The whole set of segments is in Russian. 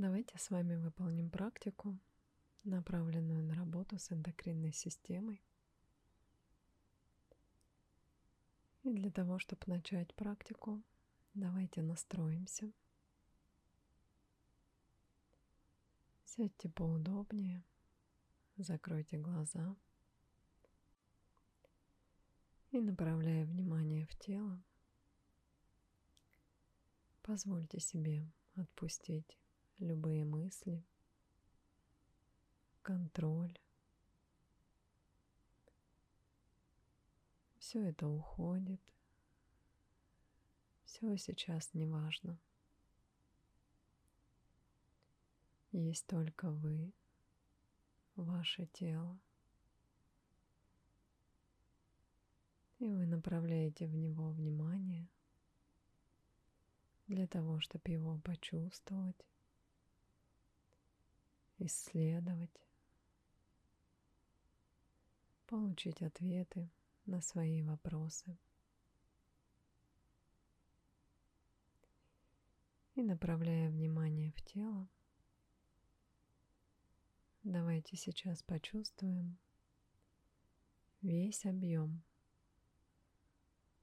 Давайте с вами выполним практику, направленную на работу с эндокринной системой. И для того, чтобы начать практику, давайте настроимся. Сядьте поудобнее, закройте глаза и направляя внимание в тело, позвольте себе отпустить любые мысли, контроль. Все это уходит. Все сейчас не важно. Есть только вы, ваше тело. И вы направляете в него внимание для того, чтобы его почувствовать исследовать, получить ответы на свои вопросы. И направляя внимание в тело, давайте сейчас почувствуем весь объем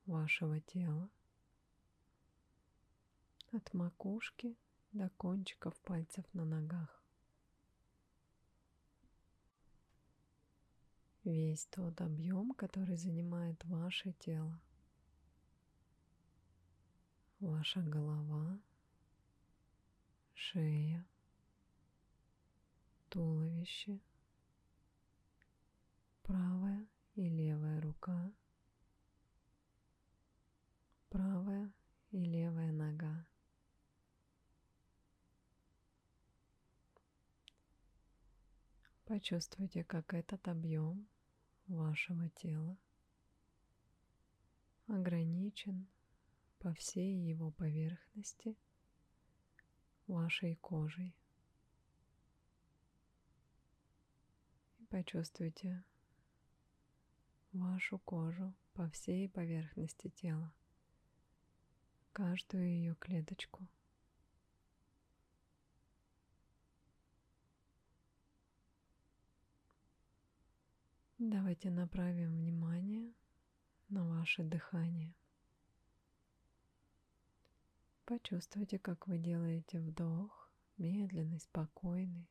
вашего тела от макушки до кончиков пальцев на ногах. Весь тот объем, который занимает ваше тело. Ваша голова, шея, туловище, правая и левая рука, правая и левая нога. Почувствуйте, как этот объем вашего тела ограничен по всей его поверхности вашей кожей. И почувствуйте вашу кожу по всей поверхности тела, каждую ее клеточку. Давайте направим внимание на ваше дыхание. Почувствуйте, как вы делаете вдох, медленный, спокойный.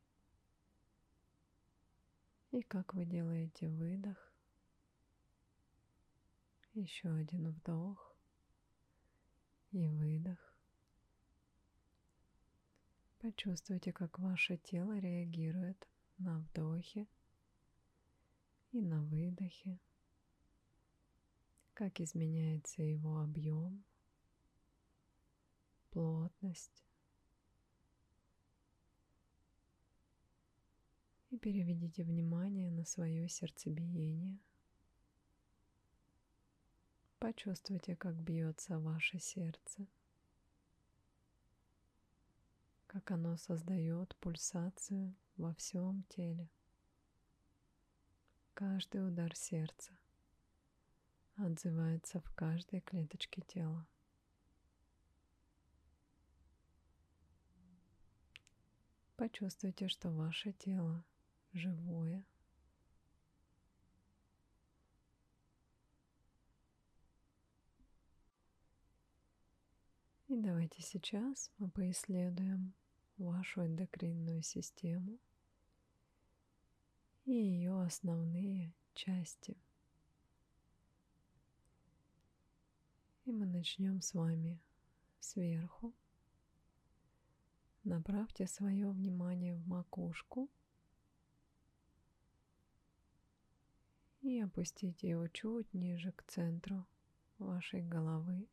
И как вы делаете выдох. Еще один вдох и выдох. Почувствуйте, как ваше тело реагирует на вдохе и на выдохе, как изменяется его объем, плотность. И переведите внимание на свое сердцебиение. Почувствуйте, как бьется ваше сердце, как оно создает пульсацию во всем теле. Каждый удар сердца отзывается в каждой клеточке тела. Почувствуйте, что ваше тело живое. И давайте сейчас мы поисследуем вашу эндокринную систему – и ее основные части. И мы начнем с вами сверху. Направьте свое внимание в макушку и опустите его чуть ниже к центру вашей головы.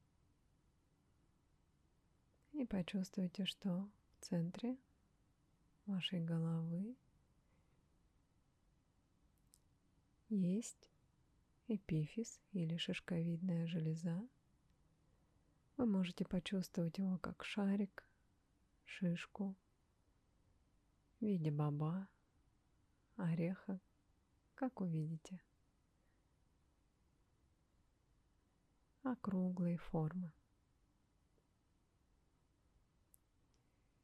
И почувствуйте, что в центре вашей головы есть эпифиз или шишковидная железа. Вы можете почувствовать его как шарик, шишку в виде боба, ореха, как увидите. Округлой формы.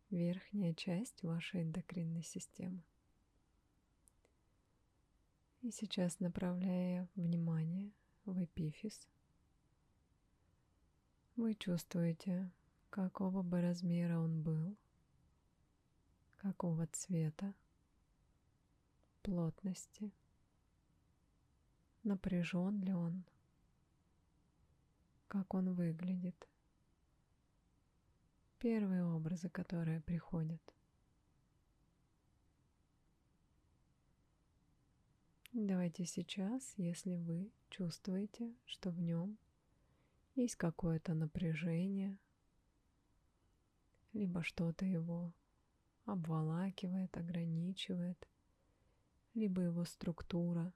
Верхняя часть вашей эндокринной системы. И сейчас направляя внимание в эпифиз, вы чувствуете, какого бы размера он был, какого цвета, плотности, напряжен ли он, как он выглядит. Первые образы, которые приходят. Давайте сейчас, если вы чувствуете, что в нем есть какое-то напряжение, либо что-то его обволакивает, ограничивает, либо его структура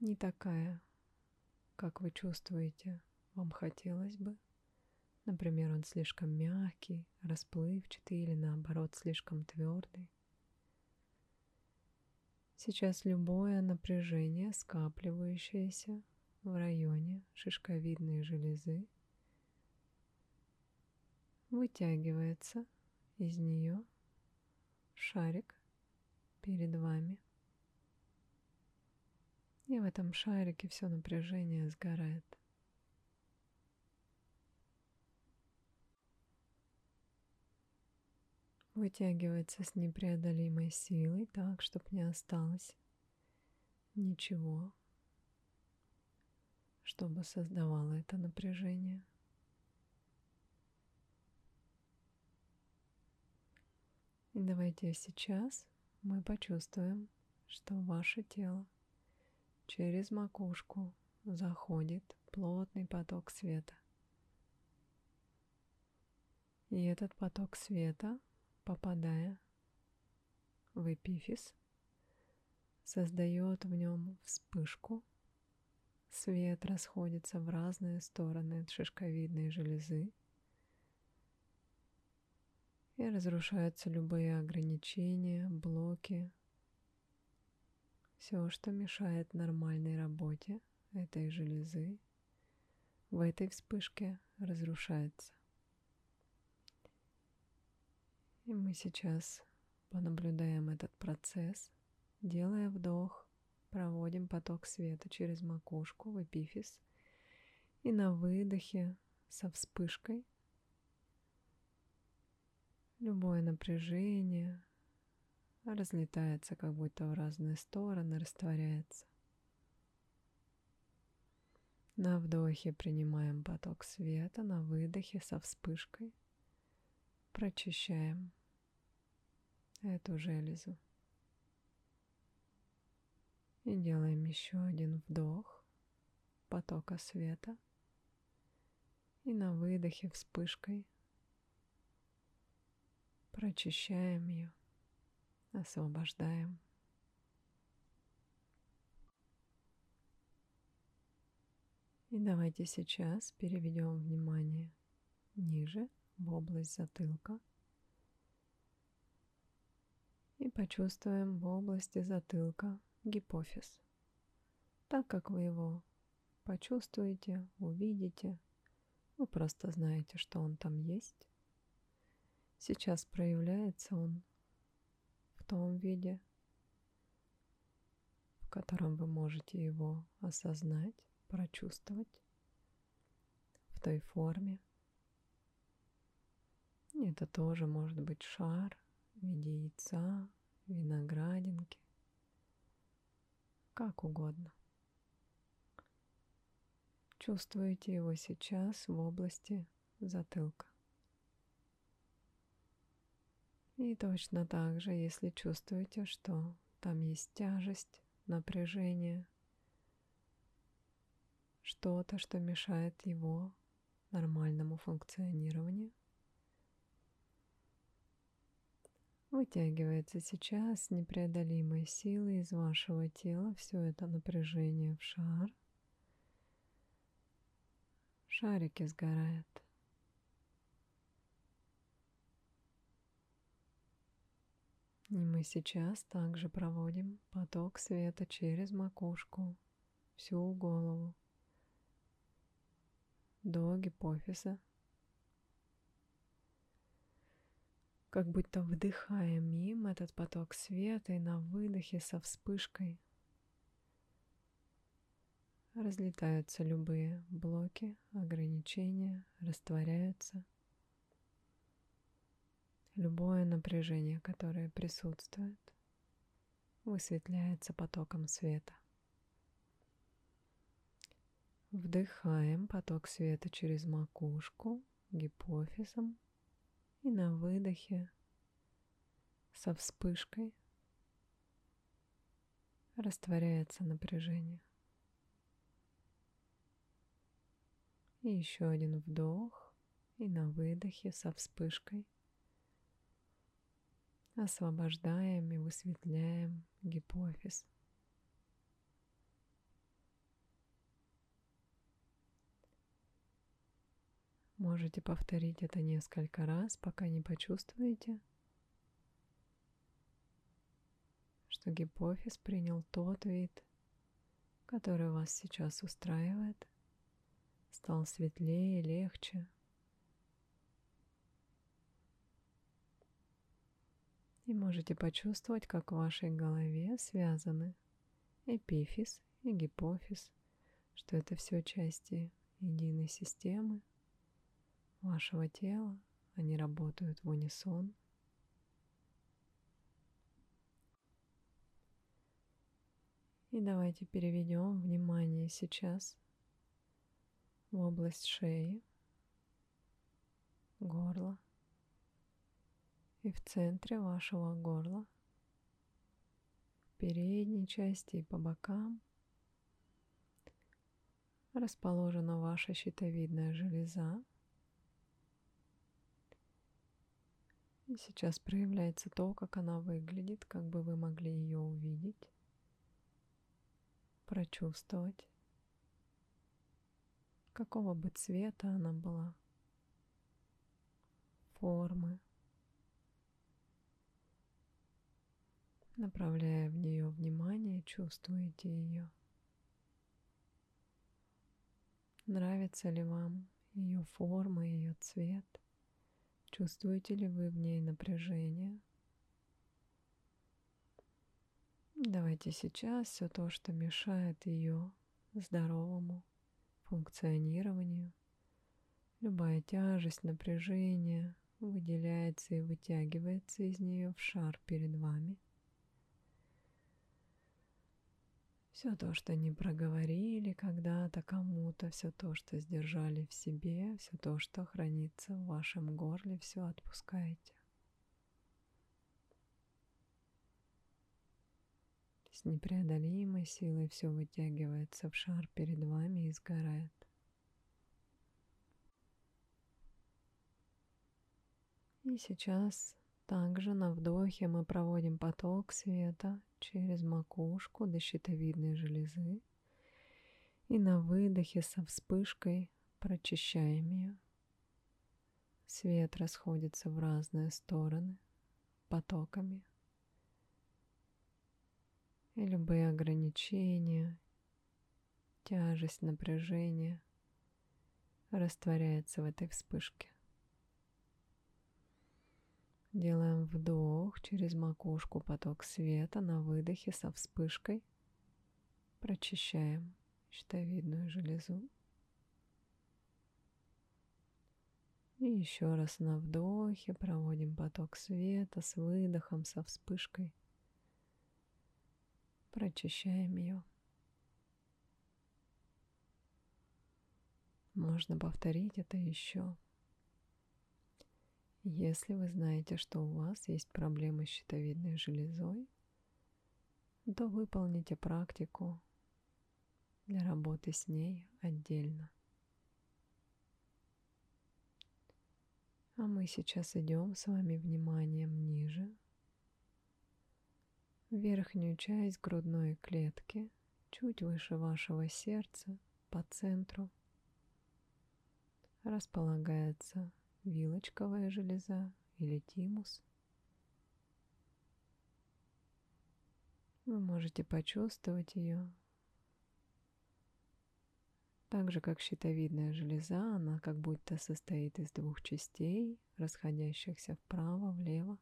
не такая, как вы чувствуете, вам хотелось бы. Например, он слишком мягкий, расплывчатый или наоборот слишком твердый. Сейчас любое напряжение, скапливающееся в районе шишковидной железы, вытягивается из нее шарик перед вами. И в этом шарике все напряжение сгорает. Вытягивается с непреодолимой силой так, чтобы не осталось ничего, чтобы создавало это напряжение. И давайте сейчас мы почувствуем, что ваше тело через макушку заходит плотный поток света. И этот поток света попадая в эпифиз, создает в нем вспышку. Свет расходится в разные стороны от шишковидной железы, и разрушаются любые ограничения, блоки, все, что мешает нормальной работе этой железы, в этой вспышке разрушается. И мы сейчас понаблюдаем этот процесс, делая вдох, проводим поток света через макушку в эпифиз и на выдохе со вспышкой любое напряжение разлетается как будто в разные стороны, растворяется. На вдохе принимаем поток света, на выдохе со вспышкой прочищаем эту железу. И делаем еще один вдох потока света. И на выдохе вспышкой прочищаем ее, освобождаем. И давайте сейчас переведем внимание ниже – в область затылка и почувствуем в области затылка гипофиз. Так как вы его почувствуете, увидите, вы просто знаете, что он там есть. Сейчас проявляется он в том виде, в котором вы можете его осознать, прочувствовать, в той форме, это тоже может быть шар в виде яйца, виноградинки, как угодно. Чувствуете его сейчас в области затылка. И точно так же, если чувствуете, что там есть тяжесть, напряжение, что-то, что мешает его нормальному функционированию, Вытягивается сейчас непреодолимой силой из вашего тела все это напряжение в шар. Шарики сгорают. И мы сейчас также проводим поток света через макушку, всю голову, до гипофиза как будто вдыхаем им этот поток света и на выдохе со вспышкой разлетаются любые блоки, ограничения, растворяются. Любое напряжение, которое присутствует, высветляется потоком света. Вдыхаем поток света через макушку, гипофизом и на выдохе со вспышкой растворяется напряжение. И еще один вдох и на выдохе со вспышкой освобождаем и высветляем гипофиз. Можете повторить это несколько раз, пока не почувствуете, что гипофиз принял тот вид, который вас сейчас устраивает, стал светлее, легче. И можете почувствовать, как в вашей голове связаны эпифиз и гипофиз, что это все части единой системы – вашего тела, они работают в унисон. И давайте переведем внимание сейчас в область шеи, горла и в центре вашего горла, в передней части и по бокам расположена ваша щитовидная железа, Сейчас проявляется то, как она выглядит, как бы вы могли ее увидеть, прочувствовать, какого бы цвета она была, формы, направляя в нее внимание, чувствуете ее. Нравится ли вам ее форма, ее цвет? Чувствуете ли вы в ней напряжение? Давайте сейчас все то, что мешает ее здоровому функционированию, любая тяжесть, напряжение выделяется и вытягивается из нее в шар перед вами – Все то, что не проговорили когда-то кому-то, все то, что сдержали в себе, все то, что хранится в вашем горле, все отпускайте. С непреодолимой силой все вытягивается в шар перед вами и сгорает. И сейчас также на вдохе мы проводим поток света через макушку до щитовидной железы и на выдохе со вспышкой прочищаем ее. Свет расходится в разные стороны потоками. И любые ограничения, тяжесть, напряжение растворяется в этой вспышке. Делаем вдох через макушку поток света на выдохе со вспышкой. Прочищаем щитовидную железу. И еще раз на вдохе проводим поток света с выдохом, со вспышкой. Прочищаем ее. Можно повторить это еще. Если вы знаете, что у вас есть проблемы с щитовидной железой, то выполните практику для работы с ней отдельно. А мы сейчас идем с вами вниманием ниже, в верхнюю часть грудной клетки, чуть выше вашего сердца, по центру, располагается вилочковая железа или тимус. Вы можете почувствовать ее Так же, как щитовидная железа, она как будто состоит из двух частей, расходящихся вправо, влево.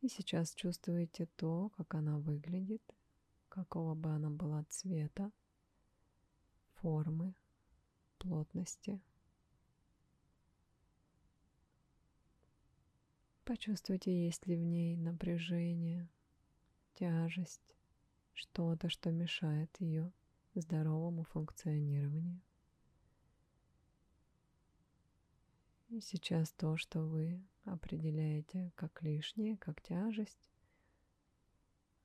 И сейчас чувствуете то, как она выглядит, какого бы она была цвета, формы, плотности. Почувствуйте, есть ли в ней напряжение, тяжесть, что-то, что мешает ее здоровому функционированию. И сейчас то, что вы определяете как лишнее, как тяжесть,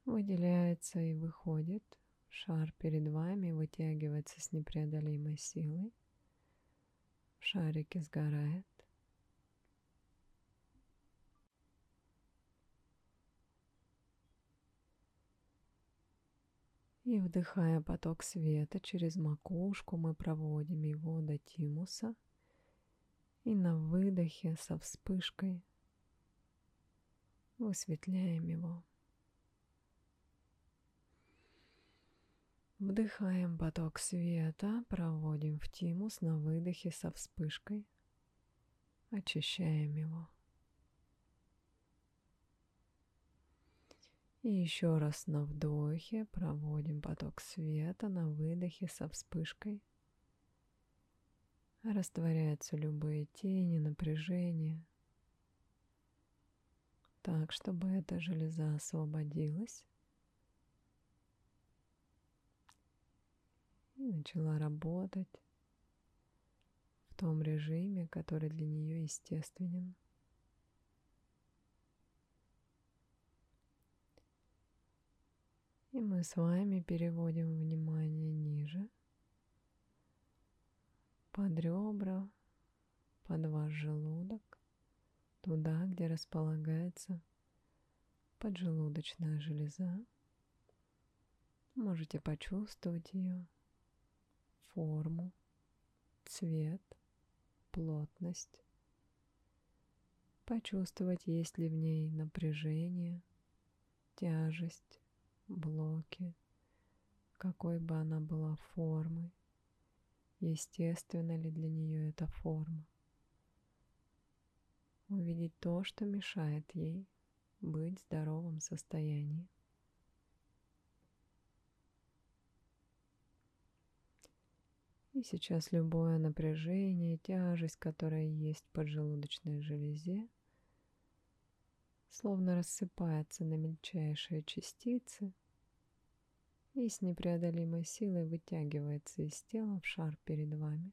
выделяется и выходит. Шар перед вами вытягивается с непреодолимой силой. В шарике сгорает. И вдыхая поток света через макушку, мы проводим его до тимуса. И на выдохе со вспышкой высветляем его. Вдыхаем поток света, проводим в тимус на выдохе со вспышкой, очищаем его. И еще раз на вдохе проводим поток света, на выдохе со вспышкой. Растворяются любые тени, напряжения. Так, чтобы эта железа освободилась. И начала работать в том режиме, который для нее естественен. И мы с вами переводим внимание ниже, под ребра, под ваш желудок, туда, где располагается поджелудочная железа. Можете почувствовать ее форму, цвет, плотность. Почувствовать, есть ли в ней напряжение, тяжесть, блоки, какой бы она была формой, естественна ли для нее эта форма. Увидеть то, что мешает ей быть в здоровом состоянии. И сейчас любое напряжение, тяжесть, которая есть в поджелудочной железе, словно рассыпается на мельчайшие частицы и с непреодолимой силой вытягивается из тела в шар перед вами.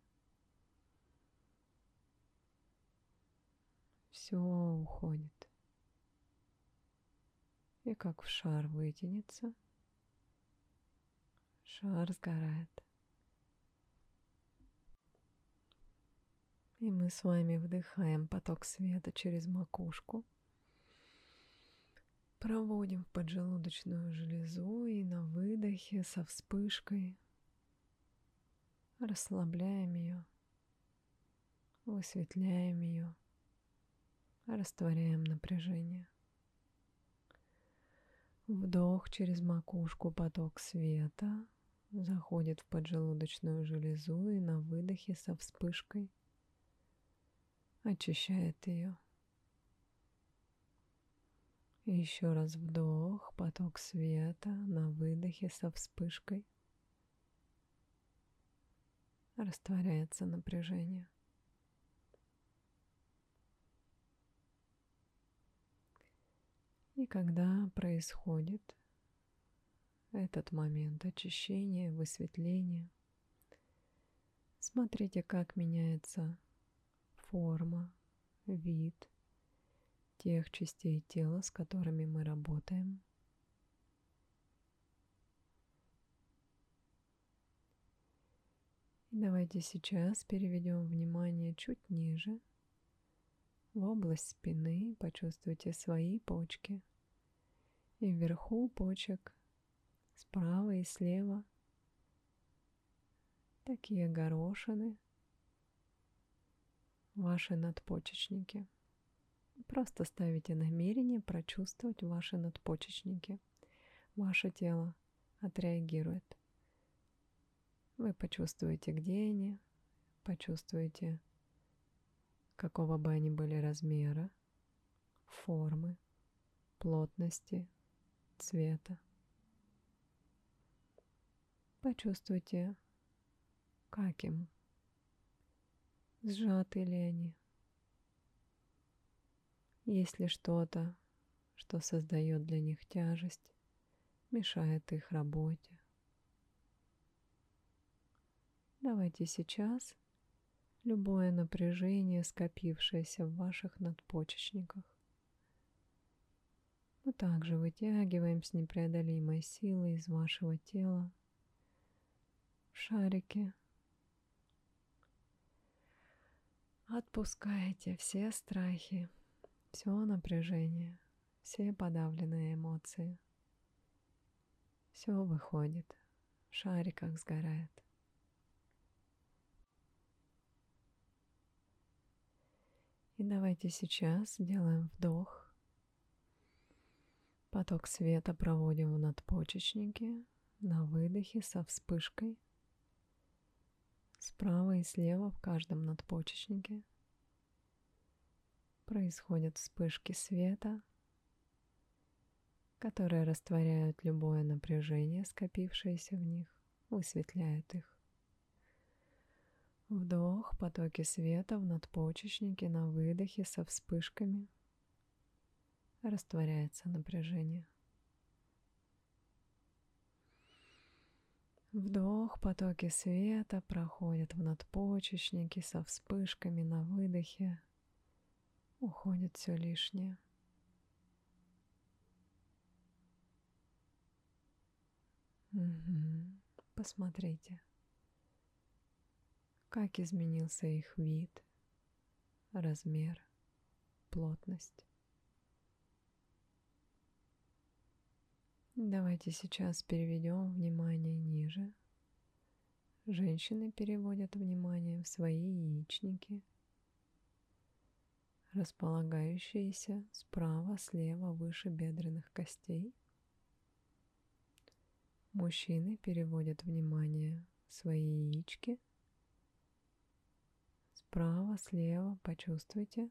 Все уходит. И как в шар вытянется, шар сгорает. И мы с вами вдыхаем поток света через макушку – Проводим в поджелудочную железу и на выдохе со вспышкой. Расслабляем ее, высветляем ее, растворяем напряжение. Вдох через макушку поток света. Заходит в поджелудочную железу и на выдохе со вспышкой. Очищает ее. Еще раз вдох, поток света на выдохе со вспышкой. Растворяется напряжение. И когда происходит этот момент очищения, высветления, смотрите, как меняется форма, вид – тех частей тела, с которыми мы работаем. И давайте сейчас переведем внимание чуть ниже, в область спины, почувствуйте свои почки. И вверху почек, справа и слева, такие горошины, ваши надпочечники – Просто ставите намерение прочувствовать ваши надпочечники. Ваше тело отреагирует. Вы почувствуете, где они, почувствуете, какого бы они были размера, формы, плотности, цвета. Почувствуйте, как им, сжаты ли они, есть ли что-то, что создает для них тяжесть, мешает их работе. Давайте сейчас любое напряжение, скопившееся в ваших надпочечниках, мы также вытягиваем с непреодолимой силой из вашего тела в шарике. Отпускайте все страхи, все напряжение, все подавленные эмоции. Все выходит, в шариках сгорает. И давайте сейчас сделаем вдох Поток света проводим в надпочечнике на выдохе со вспышкой. Справа и слева в каждом надпочечнике происходят вспышки света, которые растворяют любое напряжение, скопившееся в них, высветляют их. Вдох, потоки света в надпочечнике на выдохе со вспышками – растворяется напряжение. Вдох, потоки света проходят в надпочечники со вспышками на выдохе. Уходит все лишнее. Угу. Посмотрите, как изменился их вид, размер, плотность. Давайте сейчас переведем внимание ниже. Женщины переводят внимание в свои яичники, располагающиеся справа, слева, выше бедренных костей. Мужчины переводят внимание свои яички. Справа, слева почувствуйте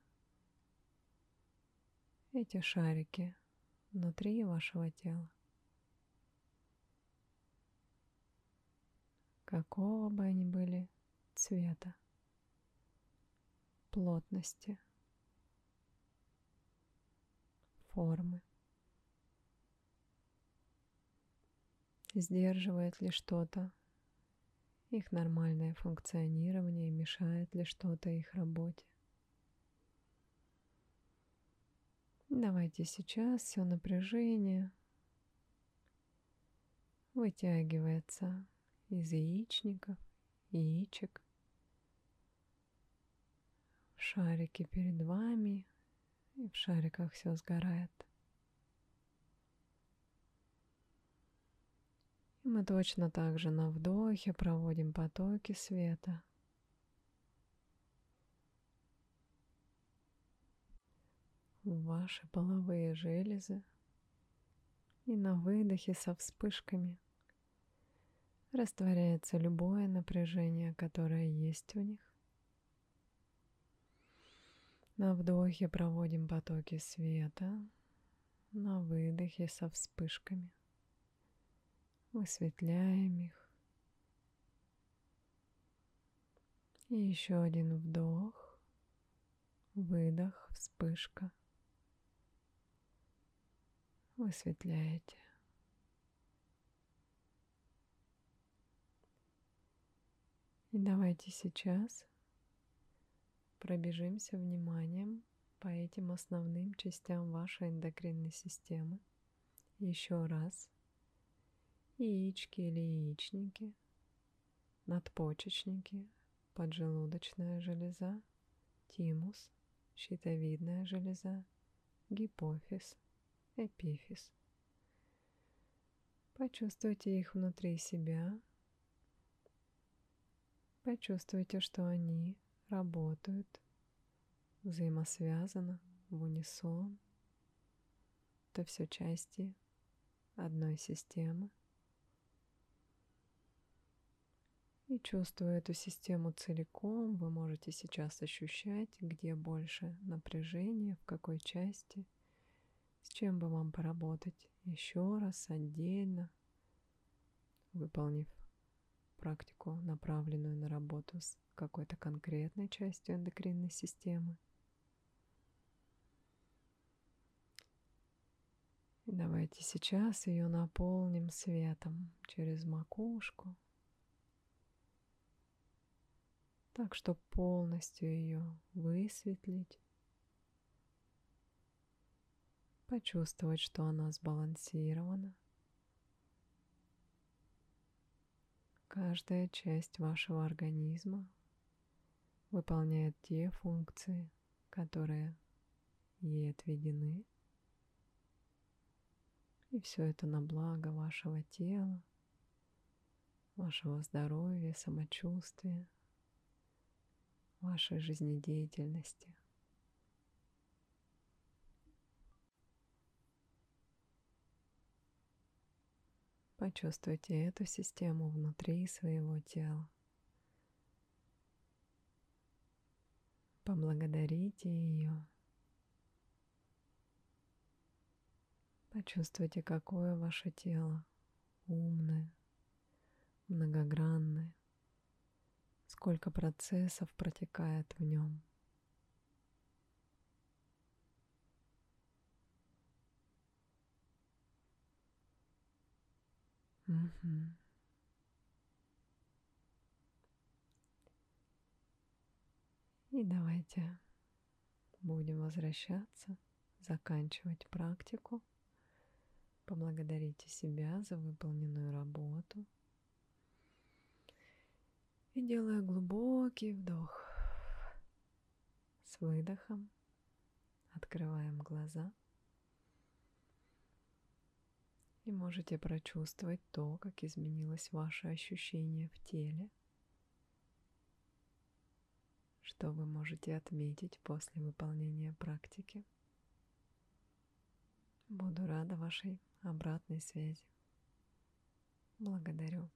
эти шарики внутри вашего тела. какого бы они были цвета, плотности, формы. Сдерживает ли что-то их нормальное функционирование и мешает ли что-то их работе. Давайте сейчас все напряжение вытягивается из яичников, яичек. В шарике перед вами, и в шариках все сгорает. И мы точно так же на вдохе проводим потоки света. в ваши половые железы и на выдохе со вспышками – растворяется любое напряжение, которое есть в них. На вдохе проводим потоки света, на выдохе со вспышками. Высветляем их. И еще один вдох, выдох, вспышка. Высветляете. И давайте сейчас пробежимся вниманием по этим основным частям вашей эндокринной системы. Еще раз. Яички или яичники, надпочечники, поджелудочная железа, тимус, щитовидная железа, гипофиз, эпифиз. Почувствуйте их внутри себя – Почувствуйте, что они работают взаимосвязано, в унисон. Это все части одной системы. И чувствуя эту систему целиком, вы можете сейчас ощущать, где больше напряжения, в какой части, с чем бы вам поработать еще раз отдельно, выполнив практику, направленную на работу с какой-то конкретной частью эндокринной системы. И давайте сейчас ее наполним светом через макушку, так, чтобы полностью ее высветлить, почувствовать, что она сбалансирована. Каждая часть вашего организма выполняет те функции, которые ей отведены. И все это на благо вашего тела, вашего здоровья, самочувствия, вашей жизнедеятельности. Почувствуйте эту систему внутри своего тела. Поблагодарите ее. Почувствуйте, какое ваше тело умное, многогранное, сколько процессов протекает в нем. Угу. И давайте будем возвращаться, заканчивать практику. Поблагодарите себя за выполненную работу. И делая глубокий вдох с выдохом, открываем глаза. И можете прочувствовать то, как изменилось ваше ощущение в теле, что вы можете отметить после выполнения практики. Буду рада вашей обратной связи. Благодарю.